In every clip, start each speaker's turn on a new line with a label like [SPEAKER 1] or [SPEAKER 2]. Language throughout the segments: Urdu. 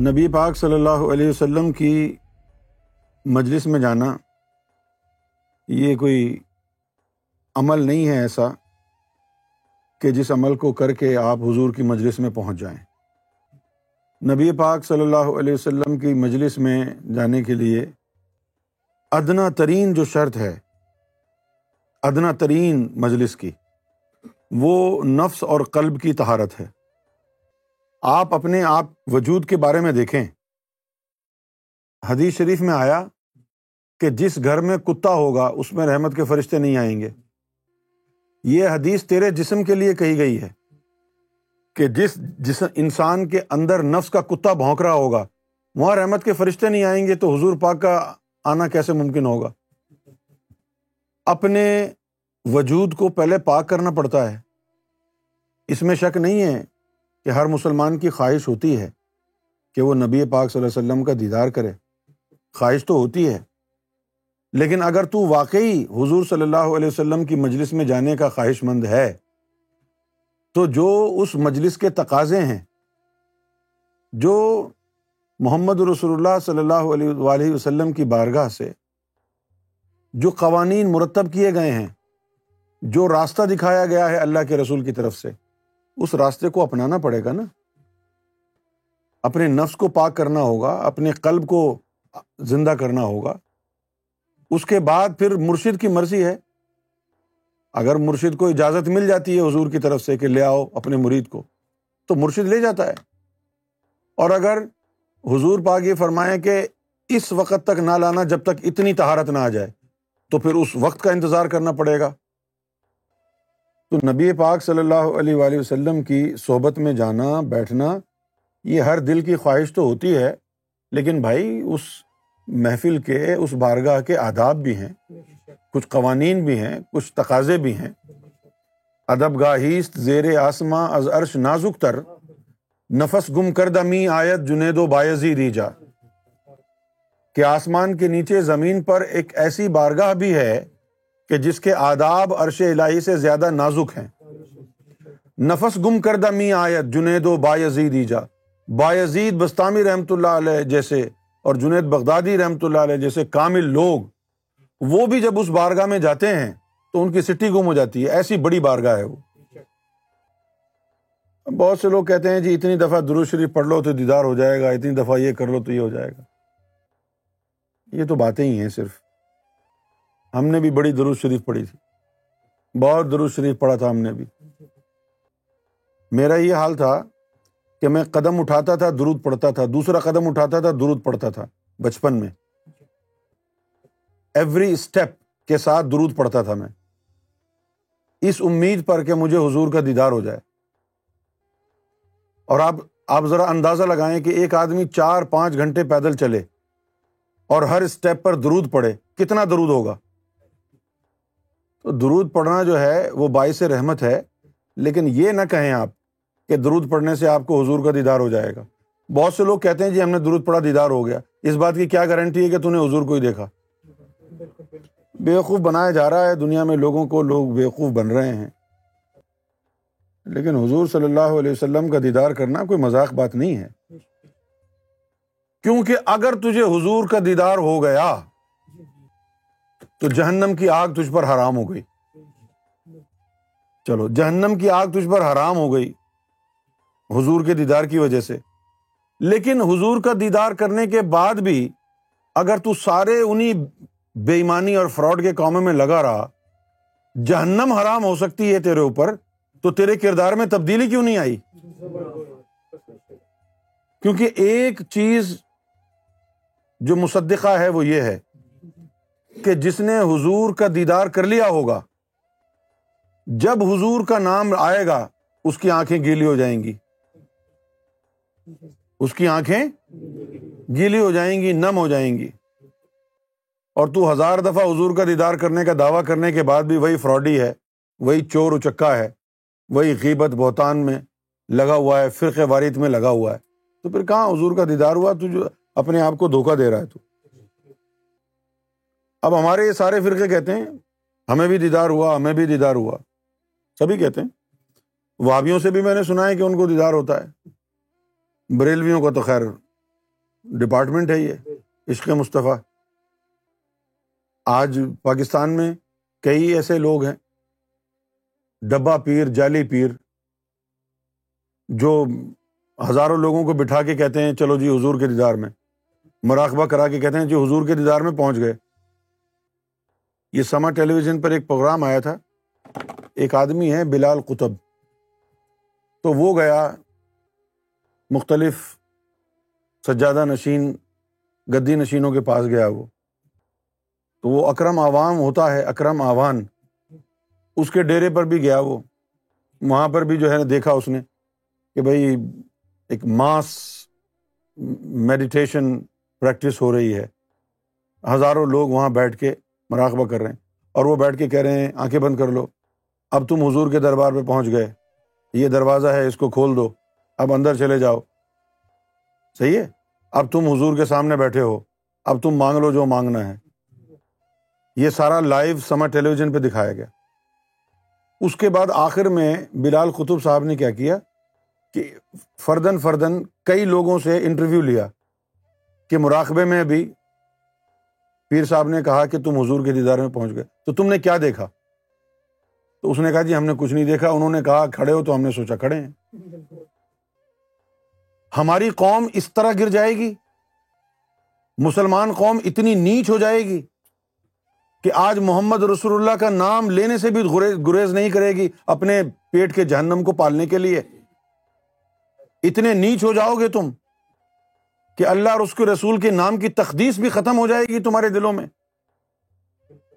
[SPEAKER 1] نبی پاک صلی اللہ علیہ وسلم کی مجلس میں جانا، یہ کوئی عمل نہیں ہے ایسا کہ جس عمل کو کر کے آپ حضور کی مجلس میں پہنچ جائیں۔ نبی پاک صلی اللہ علیہ وسلم کی مجلس میں جانے کے لیے ادنا ترین جو شرط ہے، ادنا ترین مجلس کی، وہ نفس اور قلب کی تہارت ہے۔ آپ اپنے آپ وجود کے بارے میں دیکھیں۔ حدیث شریف میں آیا کہ جس گھر میں کتا ہوگا، اس میں رحمت کے فرشتے نہیں آئیں گے۔ یہ حدیث تیرے جسم کے لیے کہی گئی ہے کہ جس جس انسان کے اندر نفس کا کتا بھونک رہا ہوگا، وہاں رحمت کے فرشتے نہیں آئیں گے تو حضور پاک کا آنا کیسے ممکن ہوگا؟ اپنے وجود کو پہلے پاک کرنا پڑتا ہے۔ اس میں شک نہیں ہے کہ ہر مسلمان کی خواہش ہوتی ہے کہ وہ نبی پاک صلی اللہ علیہ وسلم کا دیدار کرے۔ خواہش تو ہوتی ہے، لیکن اگر تو واقعی حضور صلی اللہ علیہ وسلم کی مجلس میں جانے کا خواہش مند ہے، تو جو اس مجلس کے تقاضے ہیں، جو محمد رسول اللہ صلی اللہ علیہ وسلم کی بارگاہ سے، جو قوانین مرتب کیے گئے ہیں، جو راستہ دکھایا گیا ہے اللہ کے رسول کی طرف سے اس راستے کو اپنانا پڑے گا نا۔ اپنے نفس کو پاک کرنا ہوگا، اپنے قلب کو زندہ کرنا ہوگا۔ اس کے بعد پھر مرشد کی مرضی ہے۔ اگر مرشد کو اجازت مل جاتی ہے حضور کی طرف سے کہ لے آؤ اپنے مرید کو، تو مرشد لے جاتا ہے۔ اور اگر حضور پاک یہ فرمائے کہ اس وقت تک نہ لانا جب تک اتنی تہارت نہ آ جائے، تو پھر اس وقت کا انتظار کرنا پڑے گا۔ تو نبی پاک صلی اللہ علیہ وََ وسلم کی صحبت میں جانا، بیٹھنا، یہ ہر دل کی خواہش تو ہوتی ہے، لیکن بھائی اس محفل کے، اس بارگاہ کے آداب بھی ہیں، کچھ قوانین بھی ہیں، کچھ تقاضے بھی ہیں۔ ادب گاہیست زیر آسماں از عرش نازک تر۔ نفس گم کردہ می آیت جنید و بایزی ریجا۔ کہ آسمان کے نیچے زمین پر ایک ایسی بارگاہ بھی ہے کہ جس کے آداب عرش الہی سے زیادہ نازک ہیں۔ نفس گم کردہ می آیت، جنید و بایزید ایجا بایزید بستانی رحمۃ اللہ علیہ جیسے اور جنید بغدادی رحمۃ اللہ علیہ جیسے کامل لوگ، وہ بھی جب اس بارگاہ میں جاتے ہیں تو ان کی سٹی گم ہو جاتی ہے۔ ایسی بڑی بارگاہ ہے وہ۔ بہت سے لوگ کہتے ہیں جی اتنی دفعہ درود شریف پڑھ لو تو دیدار ہو جائے گا، اتنی دفعہ یہ کر لو تو یہ ہو جائے گا۔ یہ تو باتیں ہی ہیں صرف۔ ہم نے بھی بڑی درود شریف پڑھی تھی۔ بہت درود شریف پڑھا تھا ہم نے بھی۔ میرا یہ حال تھا کہ میں قدم اٹھاتا تھا، درود پڑھتا تھا۔ دوسرا قدم اٹھاتا تھا، درود پڑھتا تھا بچپن میں۔ ایوری اسٹیپ کے ساتھ درود پڑھتا تھا میں۔ اس امید پر کہ مجھے حضور کا دیدار ہو جائے۔ اور آپ آپ ذرا اندازہ لگائیں کہ ایک آدمی چار پانچ گھنٹے پیدل چلے اور ہر اسٹیپ پر درود پڑے کتنا درود ہوگا؟ تو درود پڑھنا جو ہے وہ باعث رحمت ہے، لیکن یہ نہ کہیں آپ کہ درود پڑھنے سے آپ کو حضور کا دیدار ہو جائے گا۔ بہت سے لوگ کہتے ہیں جی ہم نے درود پڑھا دیدار ہو گیا۔ اس بات کی کیا گارنٹی ہے کہ تم نے حضور کو ہی دیکھا؟ بیوقوف بنایا جا رہا ہے، دنیا میں لوگوں کو لوگ بیوقوف بن رہے ہیں۔ لیکن حضور صلی اللہ علیہ وسلم کا دیدار کرنا کوئی مذاق بات نہیں ہے۔ کیونکہ اگر تجھے حضور کا دیدار ہو گیا تو جہنم کی آگ تجھ پر حرام ہو گئی۔ چلو، جہنم کی آگ تجھ پر حرام ہو گئی حضور کے دیدار کی وجہ سے۔ لیکن حضور کا دیدار کرنے کے بعد بھی اگر تو سارے انہیں بے ایمانی اور فراڈ کے کاموں میں لگا رہا، جہنم حرام ہو سکتی ہے تیرے اوپر، تو تیرے کردار میں تبدیلی کیوں نہیں آئی؟ کیونکہ ایک چیز جو مصدقہ ہے وہ یہ ہے کہ جس نے حضور کا دیدار کر لیا ہوگا، جب حضور کا نام آئے گا، اس کی آنکھیں گیلی ہو جائیں گی۔ اس کی آنکھیں گیلی ہو جائیں گی، نم ہو جائیں گی۔ اور تو ہزار دفعہ حضور کا دیدار کرنے کا دعویٰ کرنے کے بعد بھی وہی فراڈی ہے، وہی چور اچکا ہے، وہی غیبت بہتان میں لگا ہوا ہے فرق وارث میں لگا ہوا ہے۔ تو پھر کہاں حضور کا دیدار ہوا؟ تو جو اپنے آپ کو دھوکہ دے رہا ہے تو۔ اب ہمارے یہ سارے فرقے کہتے ہیں، ہمیں بھی دیدار ہوا، ہمیں بھی دیدار ہوا۔ سبھی کہتے ہیں۔ وابیوں سے بھی میں نے سنا ہے کہ ان کو دیدار ہوتا ہے۔ بریلویوں کا تو خیر ڈپارٹمنٹ ہے یہ، عشق مصطفیٰ۔ آج پاکستان میں کئی ایسے لوگ ہیں ڈبا پیر، جعلی پیر، جو ہزاروں لوگوں کو بٹھا کے کہتے ہیں، چلو جی حضور کے دیدار میں، مراقبہ کرا کے کہتے ہیں جی حضور کے دیدار میں پہنچ گئے۔ یہ سما ٹیلی ویژن پر ایک پروگرام آیا تھا۔ ایک آدمی ہے بلال قطب۔ تو وہ گیا مختلف سجادہ نشین، گدی نشینوں کے پاس گیا وہ۔ تو وہ اکرم عوام ہوتا ہے، اکرم آوان اس کے ڈیرے پر بھی گیا وہ۔ وہاں پر بھی جو ہے نا دیکھا اس نے کہ بھائی ایک ماس میڈیٹیشن پریکٹس ہو رہی ہے۔ ہزاروں لوگ وہاں بیٹھ کے مراقبہ کر رہے ہیں۔ اور وہ بیٹھ کے کہہ رہے ہیں، آنکھیں بند کر لو۔ اب تم حضور کے دربار پہ پہنچ گئے۔ یہ دروازہ ہے، اس کو کھول دو۔ اب اندر چلے جاؤ۔ صحیح ہے؟ اب تم حضور کے سامنے بیٹھے ہو۔ اب تم مانگ لو جو مانگنا ہے۔ یہ سارا لائیو سما ٹیلی ویژن پہ دکھایا گیا۔ اس کے بعد آخر میں بلال قطب صاحب نے کیا کیا کہ فردن فردن کئی لوگوں سے انٹرویو لیا کہ مراقبے میں ابھی پیر صاحب نے کہا کہ تم حضور کے دیدار میں پہنچ گئے۔ تو تم نے کیا دیکھا؟ تو اس نے کہا جی ہم نے کچھ نہیں دیکھا۔ انہوں نے کہا، کھڑے ہو تو ہم نے سوچا کھڑے ہیں۔ ہماری قوم اس طرح گر جائے گی؟ مسلمان قوم اتنی نیچ ہو جائے گی کہ آج محمد رسول اللہ کا نام لینے سے بھی گریز نہیں کرے گی اپنے پیٹ کے جہنم کو پالنے کے لیے۔ اتنے نیچ ہو جاؤ گے تم۔ کہ اللہ اور اس کے رسول کے نام کی تقدیس بھی ختم ہو جائے گی تمہارے دلوں میں۔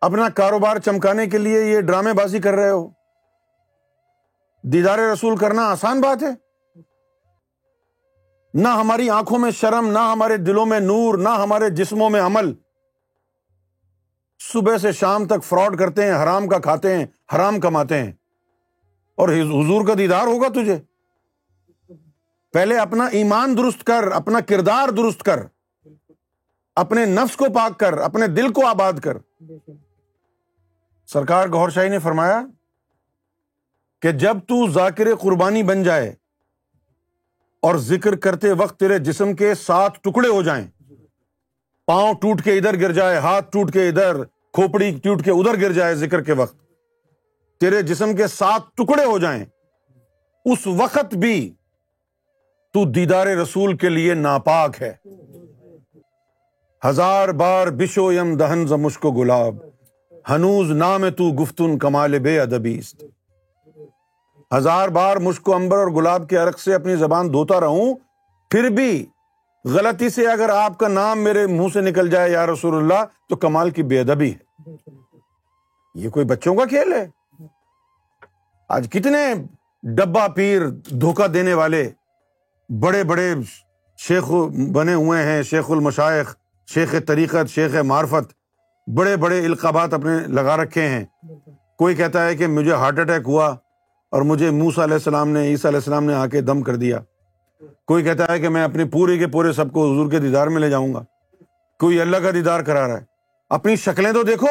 [SPEAKER 1] اپنا کاروبار چمکانے کے لیے یہ ڈرامے بازی کر رہے ہو۔ دیدار رسول کرنا آسان بات ہے۔ نہ ہماری آنکھوں میں شرم، نہ ہمارے دلوں میں نور، نہ ہمارے جسموں میں عمل۔ صبح سے شام تک فراڈ کرتے ہیں، حرام کا کھاتے ہیں، حرام کماتے ہیں۔ اور حضور کا دیدار ہوگا تجھے۔ پہلے اپنا ایمان درست کر، اپنا کردار درست کر، اپنے نفس کو پاک کر، اپنے دل کو آباد کر۔ سرکار گور شاہی نے فرمایا کہ جب تو ذاکر قربانی بن جائے اور ذکر کرتے وقت تیرے جسم کے ساتھ ٹکڑے ہو جائیں، پاؤں ٹوٹ کے ادھر گر جائے، ہاتھ ٹوٹ کے ادھر، کھوپڑی ٹوٹ کے ادھر گر جائے ذکر کے وقت، تیرے جسم کے ساتھ ٹکڑے ہو جائیں۔ اس وقت بھی تو دیدار رسول کے لیے ناپاک ہے۔ ہزار بار بشو یم دہن مشکو گلاب۔ ہنوز نام تو گفتن کمال بے ادبیست ہزار بار مشکو امبر اور گلاب کے عرق سے اپنی زبان دھوتا رہوں، پھر بھی غلطی سے اگر آپ کا نام میرے منہ سے نکل جائے یا رسول اللہ، تو کمال کی بے ادبی ہے۔ یہ کوئی بچوں کا کھیل ہے؟ آج کتنے ڈبا پیر دھوکہ دینے والے بڑے بڑے شیخ بنے ہوئے ہیں، شیخ المشائق شیخ طریقت، شیخ معرفت، بڑے بڑے القابات اپنے لگا رکھے ہیں۔ کوئی کہتا ہے کہ مجھے ہارٹ اٹیک ہوا اور مجھے موسا علیہ السلام نے، عیسیٰ علیہ السلام نے آ کے دم کر دیا۔ کوئی کہتا ہے کہ میں اپنی پوری کے پورے سب کو حضور کے دیدار میں لے جاؤں گا۔ کوئی اللہ کا دیدار کرا رہا ہے۔ اپنی شکلیں تو دیکھو۔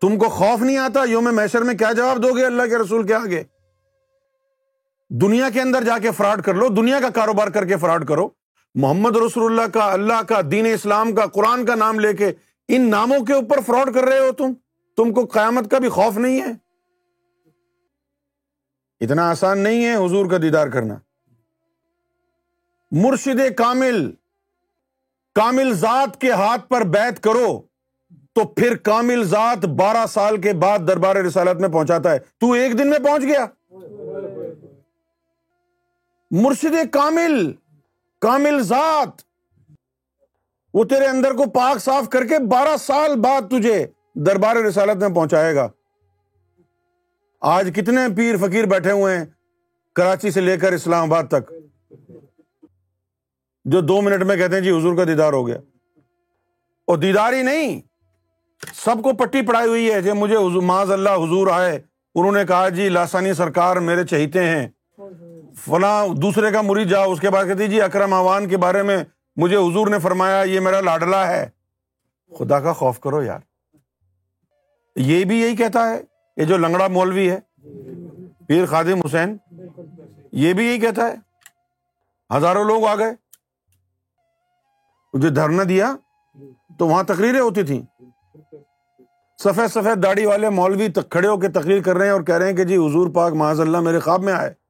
[SPEAKER 1] تم کو خوف نہیں آتا؟ یوم میشر میں کیا جواب دو گے اللہ کے رسول کے آگے؟ دنیا کے اندر جا کے فراڈ کر لو، دنیا کا کاروبار کر کے فراڈ کرو۔ محمد رسول اللہ کا اللہ کا، دین اسلام کا، قرآن کا نام لے کے ان ناموں کے اوپر فراڈ کر رہے ہو تم تم کو قیامت کا بھی خوف نہیں ہے۔ اتنا آسان نہیں ہے حضور کا دیدار کرنا۔ مرشد کامل کامل ذات کے ہاتھ پر بیت کرو تو پھر کامل ذات بارہ سال کے بعد دربار رسالت میں پہنچاتا ہے۔ تو ایک دن میں پہنچ گیا۔ مرشد کامل کامل ذات۔ وہ تیرے اندر کو پاک صاف کر کے بارہ سال بعد تجھے دربار رسالت میں پہنچائے گا۔ آج کتنے پیر فقیر بیٹھے ہوئے ہیں کراچی سے لے کر اسلام آباد تک۔ جو دو منٹ میں کہتے ہیں جی حضور کا دیدار ہو گیا۔ اور دیدار ہی نہیں، سب کو پٹی پڑائی ہوئی ہے جی مجھے معذ اللہ حضور آئے۔ انہوں نے کہا جی لاسانی سرکار میرے چہیتے ہیں۔ فلاں دوسرے کا مری جاؤ، اس کے بعد کہتی جی اکرم آوان کے بارے میں مجھے حضور نے فرمایا، یہ میرا لاڈلا ہے۔ خدا کا خوف کرو یار۔ یہ بھی یہی کہتا ہے یہ جو لنگڑا مولوی ہے، پیر خادم حسین، یہ بھی یہی کہتا ہے۔ ہزاروں لوگ آ گئے۔ مجھے دھرنا دیا۔ تو وہاں تقریریں ہوتی تھیں۔ سفید سفید داڑھی والے مولوی کھڑے ہو کے تقریر کر رہے ہیں اور کہہ رہے ہیں کہ جی حضور پاک، معاذ اللہ میرے خواب میں آئے۔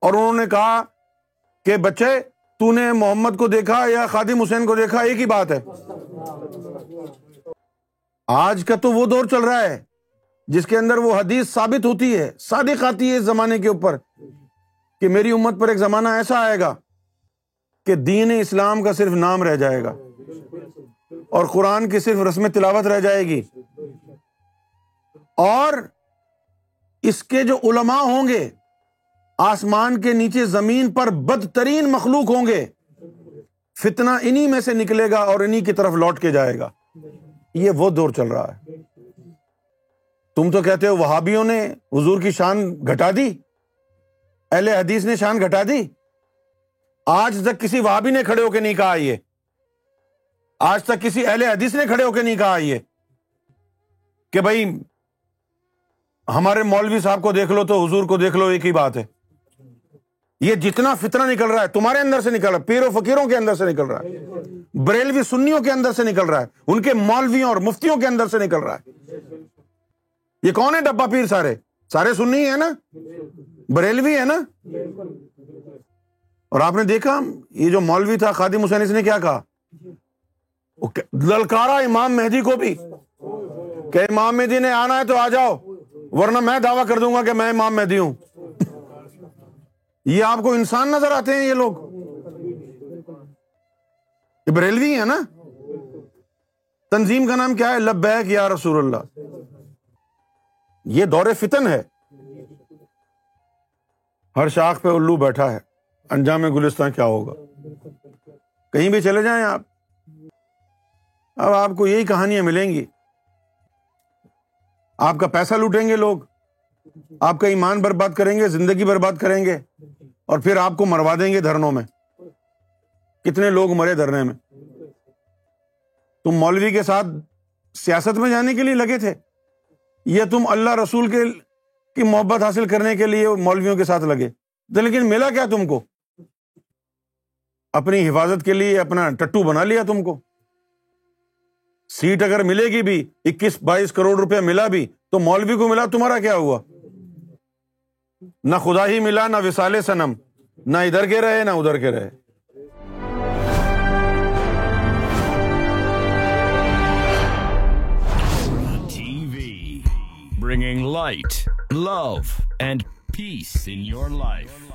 [SPEAKER 1] اور انہوں نے کہا کہ بچے، تو نے محمد کو دیکھا یا خادم حسین کو دیکھا؟ ایک ہی بات ہے۔ آج کا تو وہ دور چل رہا ہے جس کے اندر وہ حدیث ثابت ہوتی ہے، صادق آتی ہے اس زمانے کے اوپر کہ میری امت پر ایک زمانہ ایسا آئے گا کہ دین اسلام کا صرف نام رہ جائے گا اور قرآن کی صرف رسم تلاوت رہ جائے گی۔ اور اس کے جو علماء ہوں گے آسمان کے نیچے زمین پر بدترین مخلوق ہوں گے۔ فتنا انہی میں سے نکلے گا اور انہی کی طرف لوٹ کے جائے گا۔ یہ وہ دور چل رہا ہے۔ تم تو کہتے ہو وہابیوں نے حضور کی شان گھٹا دی۔ اہل حدیث نے شان گھٹا دی۔ آج تک کسی وہابی نے کھڑے ہو کے نہیں کہا یہ۔ آج تک کسی اہل حدیث نے کھڑے ہو کے نہیں کہا یہ۔ کہ بھائی، ہمارے مولوی صاحب کو دیکھ لو تو حضور کو دیکھ لو، ایک ہی بات ہے۔ یہ جتنا فتنا نکل رہا ہے، تمہارے اندر سے نکل رہا ہے پیرو فقیروں کے اندر سے نکل رہا ہے، بریلوی سنیوں کے اندر سے نکل رہا ہے، ان کے مولویوں اور مفتیوں کے اندر سے نکل رہا ہے۔ یہ کون ہے ڈبا پیر سارے؟ سارے سنی ہے نا؟ بریلوی ہے نا؟ اور آپ نے دیکھا، یہ جو مولوی تھا خادم حسین، اس نے کیا کہا؟ للکارا امام مہدی کو بھی، کہ امام مہدی نے آنا ہے تو آ جاؤ، ورنہ میں دعویٰ کر دوں گا کہ میں امام مہدی ہوں۔ یہ آپ کو انسان نظر آتے ہیں یہ لوگ؟ بریلوی ہے نا؟ تنظیم کا نام کیا ہے؟ لبیک یا رسول اللہ۔ یہ دور فتن ہے۔ ہر شاخ پہ الو بیٹھا ہے۔ انجام گلستان کیا ہوگا؟ کہیں بھی چلے جائیں آپ۔ اب آپ کو یہی کہانیاں ملیں گی۔ آپ کا پیسہ لوٹیں گے لوگ۔ آپ کا ایمان برباد کریں گے، زندگی برباد کریں گے۔ اور پھر آپ کو مروا دیں گے دھرنوں میں۔ کتنے لوگ مرے دھرنے میں۔ تم مولوی کے ساتھ سیاست میں جانے کے لیے لگے تھے۔ یا تم اللہ رسول کے کی محبت حاصل کرنے کے لیے مولویوں کے ساتھ لگے۔ لیکن ملا کیا تم کو؟ اپنی حفاظت کے لیے اپنا ٹٹو بنا لیا تم کو۔ سیٹ اگر ملے گی بھی، اکیس بائیس کروڑ روپیہ ملا بھی، تو مولوی کو ملا، تمہارا کیا ہوا؟ نہ خدا ہی ملا، نہ وسال سنم نہ ادھر کے رہے، نہ ادھر کے رہے۔
[SPEAKER 2] Bringing light love and peace in your life